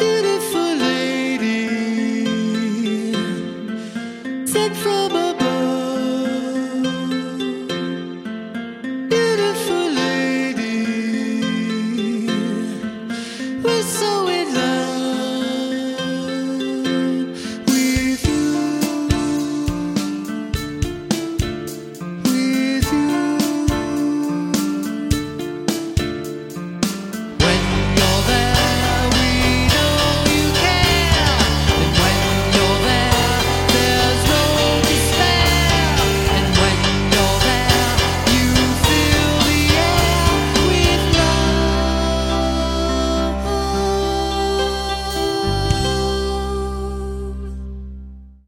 do